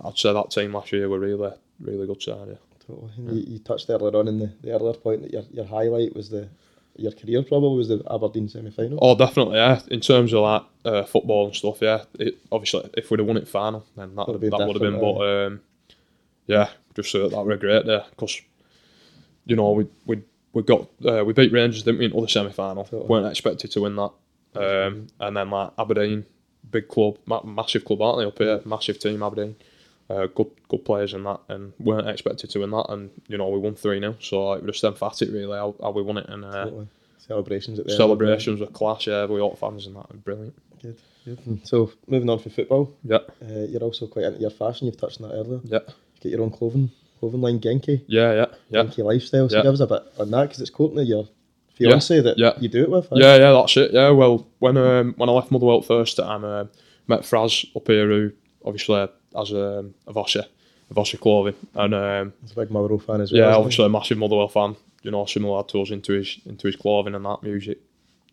I'd say that team last year were really, really good side. Yeah. Totally. And You, you touched earlier on in the, the earlier point that your, your highlight was the your career probably was the Aberdeen semi final. Oh, definitely, yeah. In terms of like uh, football and stuff, yeah. It, obviously, if we'd have won it final, then that that would have been. But um, yeah, just uh, that were great there because you know we we we got uh, we beat Rangers, didn't we, in the semi final. Totally. weren't expected to win that, um, and then like Aberdeen, big club, ma- massive club, aren't they up here? Massive team, Aberdeen. Uh, good good players in that, and weren't expected to win that, and you know we won three 0 So it was just emphatic really how, how we won it, and uh, Totally. Celebrations at the celebrations were class. Yeah, we all fans and that were brilliant. Good. Good. So moving on from football, Yeah, uh, you're also quite into your fashion. You've touched on that earlier. yeah, get your own clothing clothing line, Genki. yeah, yeah, yeah. Genki lifestyle. So Yeah. give us a bit on that because it's Courtney, your fiance that yeah. you do it with. eh? Yeah, yeah, that's it. Yeah, well, when um, when I left Motherwell first time, uh, met Fraz up here who obviously has um, a Vossi, a Vossi clothing, and um, He's a big Motherwell fan as well. yeah, obviously a massive Motherwell fan. You know, similar to us into his into his clothing and that music,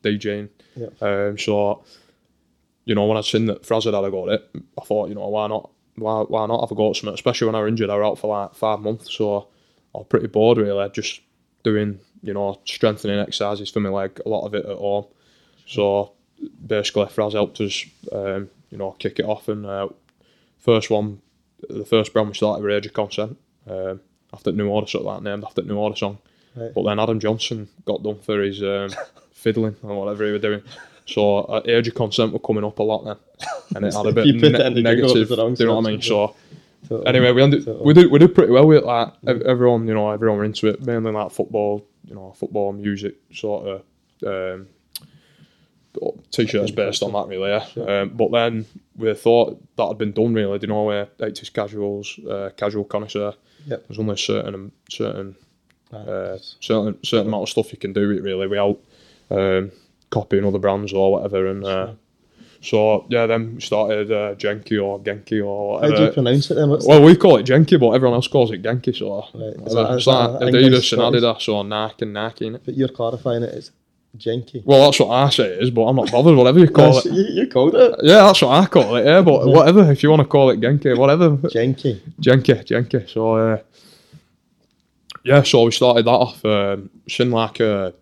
DJing. Yeah. Um, so, you know, when I seen that Fraz had had a go at it, I thought, you know, why not? Why, why not have a go at something? Especially when I were injured, I were out for like five months, so I was pretty bored really, just doing, you know, strengthening exercises for my leg, a lot of it at home. So basically, Fraz helped us, um, you know, kick it off. And uh, first one, the first brand we started with Age of Consent, um, after New Order, sort of that named after New Order song. Right. But then Adam Johnson got done for his um, fiddling or whatever he was doing. So uh, Age of Consent were coming up a lot then, and it had a bit ne- it in the Google, negative. it's the wrong Do you know what I mean? So Totally. anyway, we ended, Totally. we did we did pretty well with it. Like ev- everyone, you know, everyone were into it. Mainly like football, you know, football, music, sort of. Um, t-shirts based on that really. Yeah. Um, but then we thought that had been done really. Do you know where 80s casuals, uh, casual connoisseur. Yep. There's only a certain certain uh, certain certain amount of stuff you can do it really without um, copying other brands or whatever. And uh, so yeah, then started uh, Genki or Genki or whatever. How do you pronounce it then? What's Well, we call it Genki, but everyone else calls it Genki. So Right. Is that- is that English, Adidas and Adidas or Nike and Nike. Innit? But you're clarifying it. It's Jenky. Well, that's what I say it is, but I'm not bothered. Whatever you call it. you, you called it Yeah, that's what I call it. Yeah, but whatever. If you want to call it Genki, whatever. Jenky. Genki, Genki. So uh, yeah, so we started that off. Um, seen like a,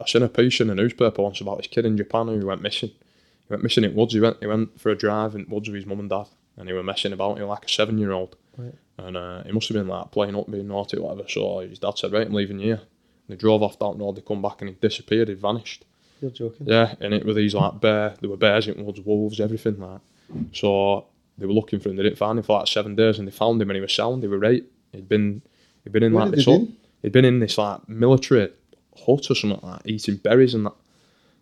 I seen a piece in the newspaper once about this kid in Japan who went missing. He went missing in Woods. He went he went for a drive in Woods with his mum and dad, and he were messing about. He was like a seven year old, Right. and uh, he must have been like playing up, being naughty, or whatever. So his dad said, "Right, I'm leaving you." And they drove off down road. They come back and he disappeared. He vanished. You're joking. Yeah, and it were these like bear. There were bears in woods, wolves, everything like. So they were looking for him. They didn't find him for like seven days, and they found him, and he was sound. They were right. He'd been he'd been in Where like this. He'd been in this like military hut or something like eating berries and that.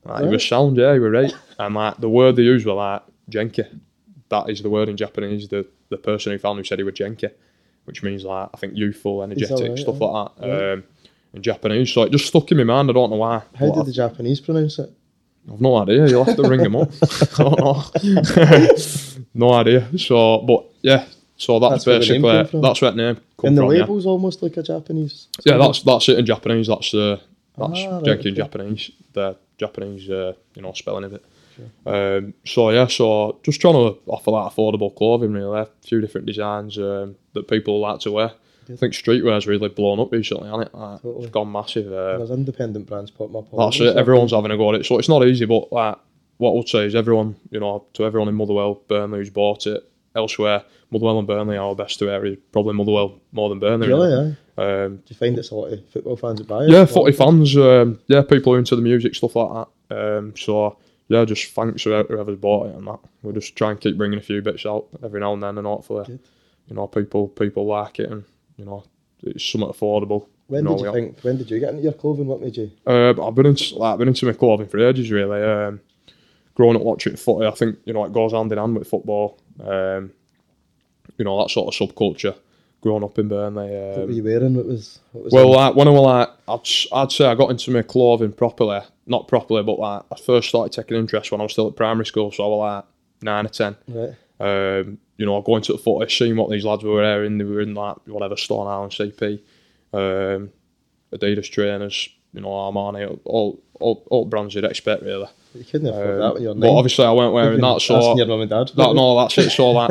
Like, He was sound. Yeah, he were right. and like the word they used were like genki. That is the word in Japanese. The the person who found him said he was genki, which means like I think youthful, energetic, right? stuff Yeah. like that. Um, in Japanese, so it just stuck in my mind. I don't know why. How did I- the Japanese pronounce it? I've no idea. You'll have to ring him up. I don't know. no idea. So, but yeah. So that's, That's where the name basically from? that's where the name come and the from. Yeah. almost like a Japanese. yeah, that's that's it in Japanese. That's uh, that's Ah, right, okay. Japanese. The Japanese, uh, you know, spelling of it. Um, so yeah, so just trying to offer that affordable clothing really, a few different designs um, that people like to wear. I think streetwear's really blown up recently, hasn't it? Like, Totally. It's gone massive. Uh, There's independent brands popping up. all that's it. Everyone's having a go at it, so it's not easy. But like, what I would say is, everyone, you know, to everyone in Motherwell, Burnley who's bought it elsewhere, Motherwell and Burnley are our best two areas. Probably Motherwell more than Burnley. Really, yeah. Um, Do you find it's a lot of football fans at buy yeah, of- fans. Um, yeah, people who are into the music stuff like that. Um, so yeah, just thanks to whoever's bought it and that. We'll just try and keep bringing a few bits out every now and then, and hopefully, Good. you know, people people like it and you know, it's somewhat affordable. When know, did you think? When did you get into your clothing? What made you? Uh, I've been into like I've been into my clothing for ages really. Um, growing up watching footy, I think you know it goes hand in hand with football. Um, you know that sort of subculture. Growing up in Burnley. What were Um, you wearing? What was? What was well, like when I was like, I'd, I'd say I got into my clothing properly. Not properly, but like I first started taking interest when I was still at primary school. So I was like nine or ten. right. Um, you know, going to the footy, seeing what these lads were wearing. They were in like whatever Stone Island CP, um, Adidas trainers. You know, Armani, all all, all brands you'd expect really. You couldn't afford Um, that when you were but obviously, I weren't wearing that. So your mum and dad. that no, that's it. So like,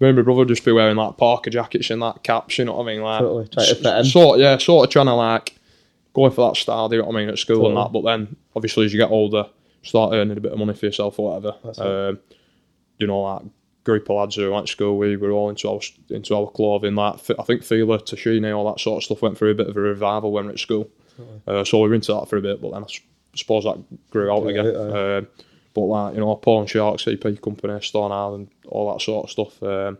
me and my brother just be wearing like Parker jackets and that caps. You know what I mean? Like, Totally, try to fit in. Sort yeah, sort of trying to like going for that style. Do you know what I mean at school and that. But then obviously as you get older, start earning a bit of money for yourself or whatever. That's it. Um, you know, like group of lads who went to school, we were all into our into our clothing. Like I think Fila, Tacchini, all that sort of stuff went through a bit of a revival when we were at school. Uh, so we were into that for a bit, but then I suppose that grew out Grew again. aye. Um, but like you know, Paul and Shark, CP Company, Stone Island, all that sort of stuff. Um,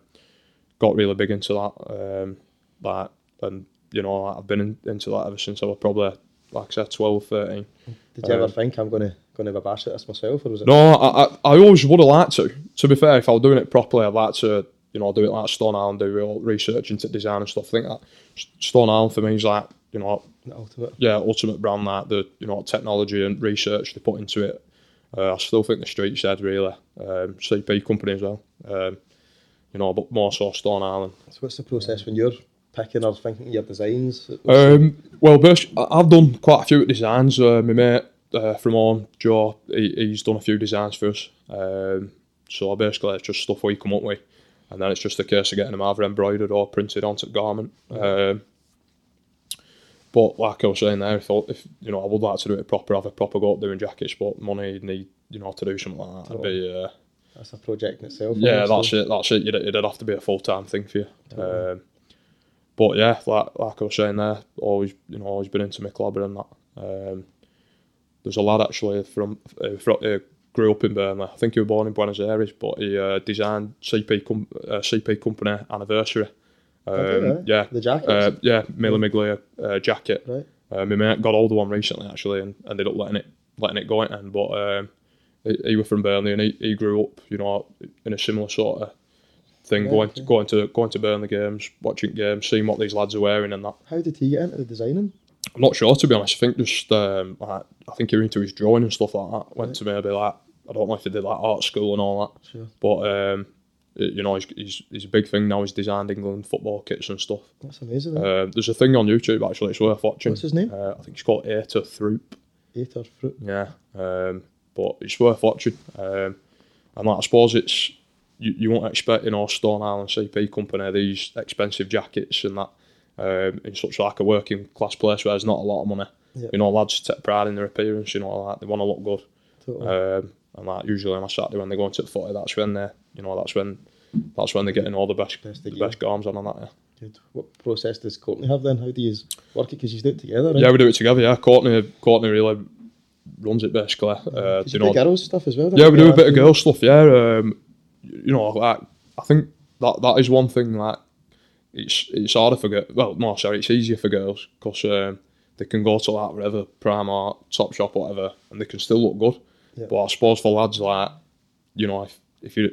got really big into that. Um, like and you know, like, I've been in, into that ever since I was probably like I said, 12, 13. Did you ever um, think I'm gonna gonna have a bash at this myself, or was it? No, I, I, I always would have liked to. To be fair, if I was doing it properly, I'd like to, you know, do it like Stone Island, do real research into design and stuff. I think that Stone Island for me is like, you know, ultimate. yeah, ultimate brand like the, you know, technology and research they put into it. Uh, I still think the street said really, um, CP company as well. Um, you know, but more so Stone Island. So what's the process when you're picking or thinking your designs? Um, well, I've done quite a few designs. Uh, my mate uh, from home, Joe, he, he's done a few designs for us. Um, so basically, it's just stuff we come up with, and then it's just a case of getting them either embroidered or printed onto the garment. Um, but like I was saying there, if, I- if you know, I would like to do it proper, have a proper go at doing jackets, but money need you know to do something like that. It'd be uh, that's a project in itself. yeah, obviously. that's it. That's it. You'd, it'd have to be a full time thing for you. Um, but yeah, like like I was saying there, always you know always been into my club and that. Um, there's a lad actually from, uh, from uh, grew up in Burnley. I think he was born in Buenos Aires, but he uh, designed CP com- uh, CP company anniversary. Um, right. yeah, The jacket. uh, yeah, Mille Miglia uh, jacket. right. My mate got older one recently actually and ended up letting it letting it go in. But um, he, he was from Burnley and he, he grew up, you know, in a similar sort of thing, Right, going okay. to going to going to Burnley games, watching games, seeing what these lads are wearing and that. How did he get into the designing? I'm not sure to be honest. I think just um, like, I think he was into his drawing and stuff like that. Went Right. to maybe like I don't know if he did like art school and all that, Sure. but um, you know, he's, he's, he's a big thing now. He's designed England football kits and stuff. That's amazing. eh? Uh, there's a thing on YouTube actually. It's worth watching. What's his name? Uh, I think it's called Aitor Throup. Aitor Throup. Yeah, um, but it's worth watching. Um, and like, I suppose it's you, you won't expect you know Stone Island CP company these expensive jackets and that um, in such like a working class place where there's not a lot of money. Yeah. You know, lads take pride in their appearance. You know, like they want to look good. Totally. Um, and like usually on a Saturday when they go into the footy, that's when they you know that's when that's when they're getting all the best Best the best garms on and that. Yeah. Good. What process does Courtney have then? How do you work it? Because you do it together. yeah, we do it together. Yeah, Courtney Courtney really runs it basically. Uh, you know, girls stuff as well? Yeah, we do a bit of girl stuff. Yeah, um, you know, like I think that that is one thing that it's it's harder for girls. Well, no, sorry, it's easier for girls because um, they can go to like whatever Primark, Top Shop, whatever, and they can still look good. Yeah. But I suppose for lads, like you know, if if you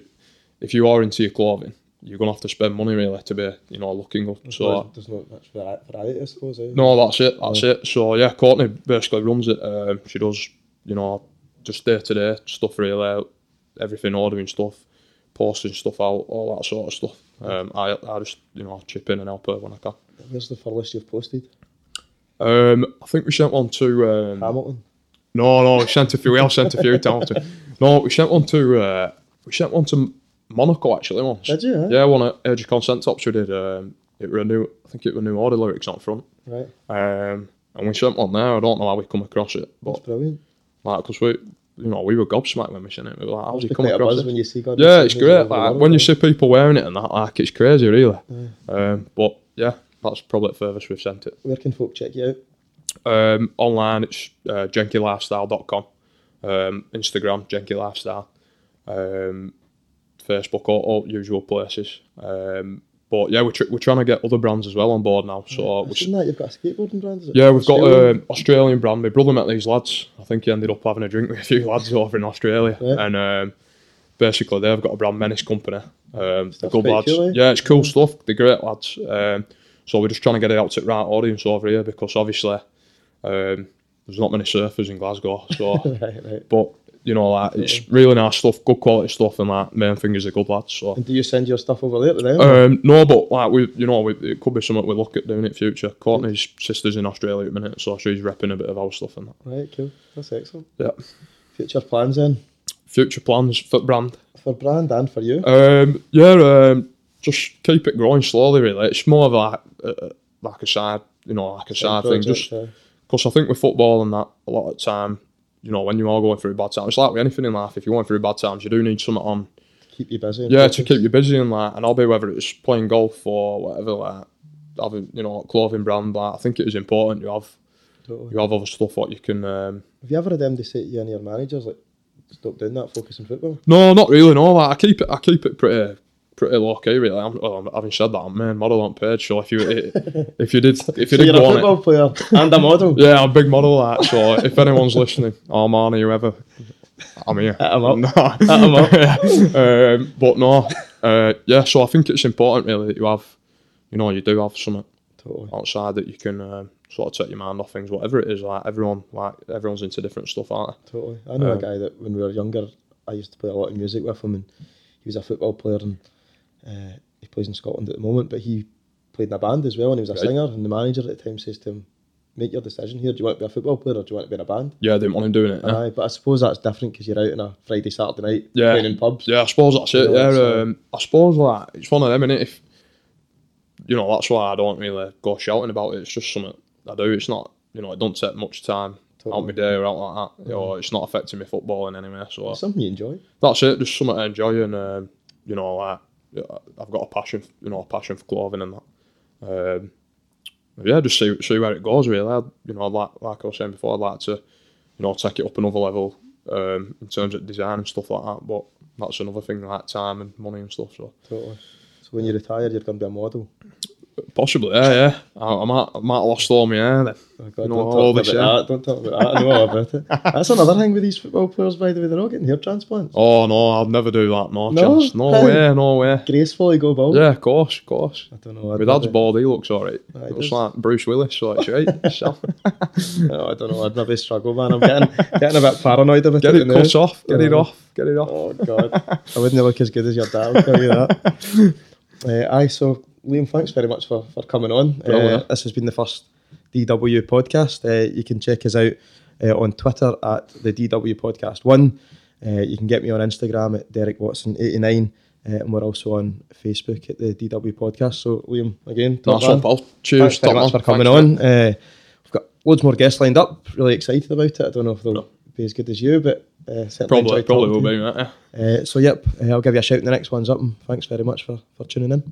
if you are into your clothing, you're gonna have to spend money really to be you know looking good. I So. There's not much vari- variety, I suppose. eh? No, that's it. That's it. So yeah, Courtney basically runs it. Um, she does, you know, just day to day stuff really, everything ordering stuff, posting stuff out, all that sort of stuff. Um, I I just you know chip in and help her when I can. Where's the furthest you've posted? Um, I think we sent one to um, Hamilton. No no we sent a few we have sent a few times. To, no, we sent one to uh, we sent one to Monaco actually once. Did you? eh? Yeah, one at of Consent tops we did. Um, it were a new I think it were new order lyrics on front. Right. Um, and we sent one there. I don't know how we come across it, but That's brilliant. like because we you know we were gobsmacked when we sent it we were like how's he come across it when you see God. yeah it's great like when you see people wearing it and that like it's crazy really um, but yeah that's probably the furthest we've sent it Where can folk check you out? Um, online it's uh, genkilifestyle.com um, Instagram genki lifestyle um, Facebook all, all usual places um, but yeah we're, tr- we're trying to get other brands as well on board now so we're, seen that you've got a skateboarding brand. Is it? Yeah, we've got Australian? um, Australian brand. My brother met these lads. I think he ended up having a drink with a few lads over in Australia, Right. and um, basically they've got a brand Menace company. Um, they're good lads. cool, eh? Yeah, it's cool stuff. They're great lads. Um, so we're just trying to get it out to the right audience over here because obviously um, there's not many surfers in Glasgow. So, right, right. but you know, like it's really nice stuff, good quality stuff, and like main thing is they're good lads. So. And do you send your stuff over there to them? Um, no, but like we, you know, we, it could be something we look at doing in the future. Courtney's sister's in Australia at the minute, so she's repping a bit of our stuff and that. right, cool. That's excellent. Yeah. Future plans then Future plans for brand. for brand and for you. Um, yeah, um, just keep it growing slowly. Really, it's more of like uh, like a side, you know, like a side thing. Just uh, because I think with football and that, a lot of time, you know, when you are going through bad times, it's like with anything in life. If you're going through bad times, you do need something on keep you busy. Yeah, to keep you busy and like, and I'll be whether it's playing golf or whatever, like having you know clothing brand. Like, I think it is important you have Totally. you have other stuff what you can. Um, Have you ever had them to say to you and your managers like, stop doing that, focus on football? no, not really. No, like I keep it. I keep it pretty pretty low key. Really. I'm, well, having said that, I'm main model on page. So if you if you did if you So did you're go a on it, player and a model. yeah, I'm a big model. So if anyone's listening, Armani, whoever, I'm here. Hit 'em up. No. Hit up. um, but no, uh, yeah. So I think it's important really that you have, you know, you do have something Totally. outside that you can um, sort of take your mind off things, whatever it is. Like everyone, like everyone's into different stuff, aren't Totally. I know Um, a guy that when we were younger, I used to play a lot of music with him, and he was a football player, and uh, he plays in Scotland at the moment. But he played in a band as well, and he was a Right. singer. And the manager at the time says to him, "Make your decision here. Do you want to be a football player or do you want to be in a band?" Yeah, I didn't want him doing it. Yeah, Aye, but I suppose that's different because you're out on a Friday, Saturday night Yeah. playing in pubs. yeah I suppose that's it. Yeah, Yeah, so- um, I suppose like it's one of them, innit? If you know, that's why I don't really go shouting about it. It's just something I do. It's not, you know, it don't take much time out my day or out like that. You know, it's not affecting me football in any way. So It's something you enjoy. that's it. Just something I enjoy, and um, you know, like I've got a passion, you know, a passion for clothing and that. Um, yeah, just see see where it goes. Really, I'd, you know, like like I was saying before, I'd like to, you know, take it up another level um, in terms of design and stuff like that. But that's another thing, like time and money and stuff. So, Totally. So when you retire, you're going to be a model. Possibly, yeah, yeah. I, I might, I might have lost all my hair then. Oh God, don't, talk about that. don't talk about that. I know all about it. That's another thing with these football players, by the way. They're all getting hair transplants. Oh no, I'll never do that. No, No? chance. No How? way, no way. Gracefully go bald. Yeah, of course, of course. I don't know. I'd My dad's bald. He looks alright. Aye, Looks like Bruce Willis. So it's right. No, I don't know. I'd never struggle, man. I'm getting getting a bit paranoid about get it it now. cut off. Get it off. Get it off. Oh God, I wouldn't look as good as your dad. I'll tell you that. uh, aye, so Liam, thanks very much for, for coming on. Uh, this has been the first DW podcast. Uh, you can check us out uh, on Twitter at the DW Podcast One. Uh, you can get me on Instagram at Derek Watson eighty nine, uh, and we're also on Facebook at the DW Podcast. So Liam, again, top Nice one. Cheers. Thanks very much for coming Thanks, on. Uh, we've got loads more guests lined up. Really excited about it. I don't know if they'll No. be as good as you, but uh, Probably, probably will be. Right? yeah. Uh, so yep, uh, I'll give you a shout when the next one's up. And thanks very much for for tuning in.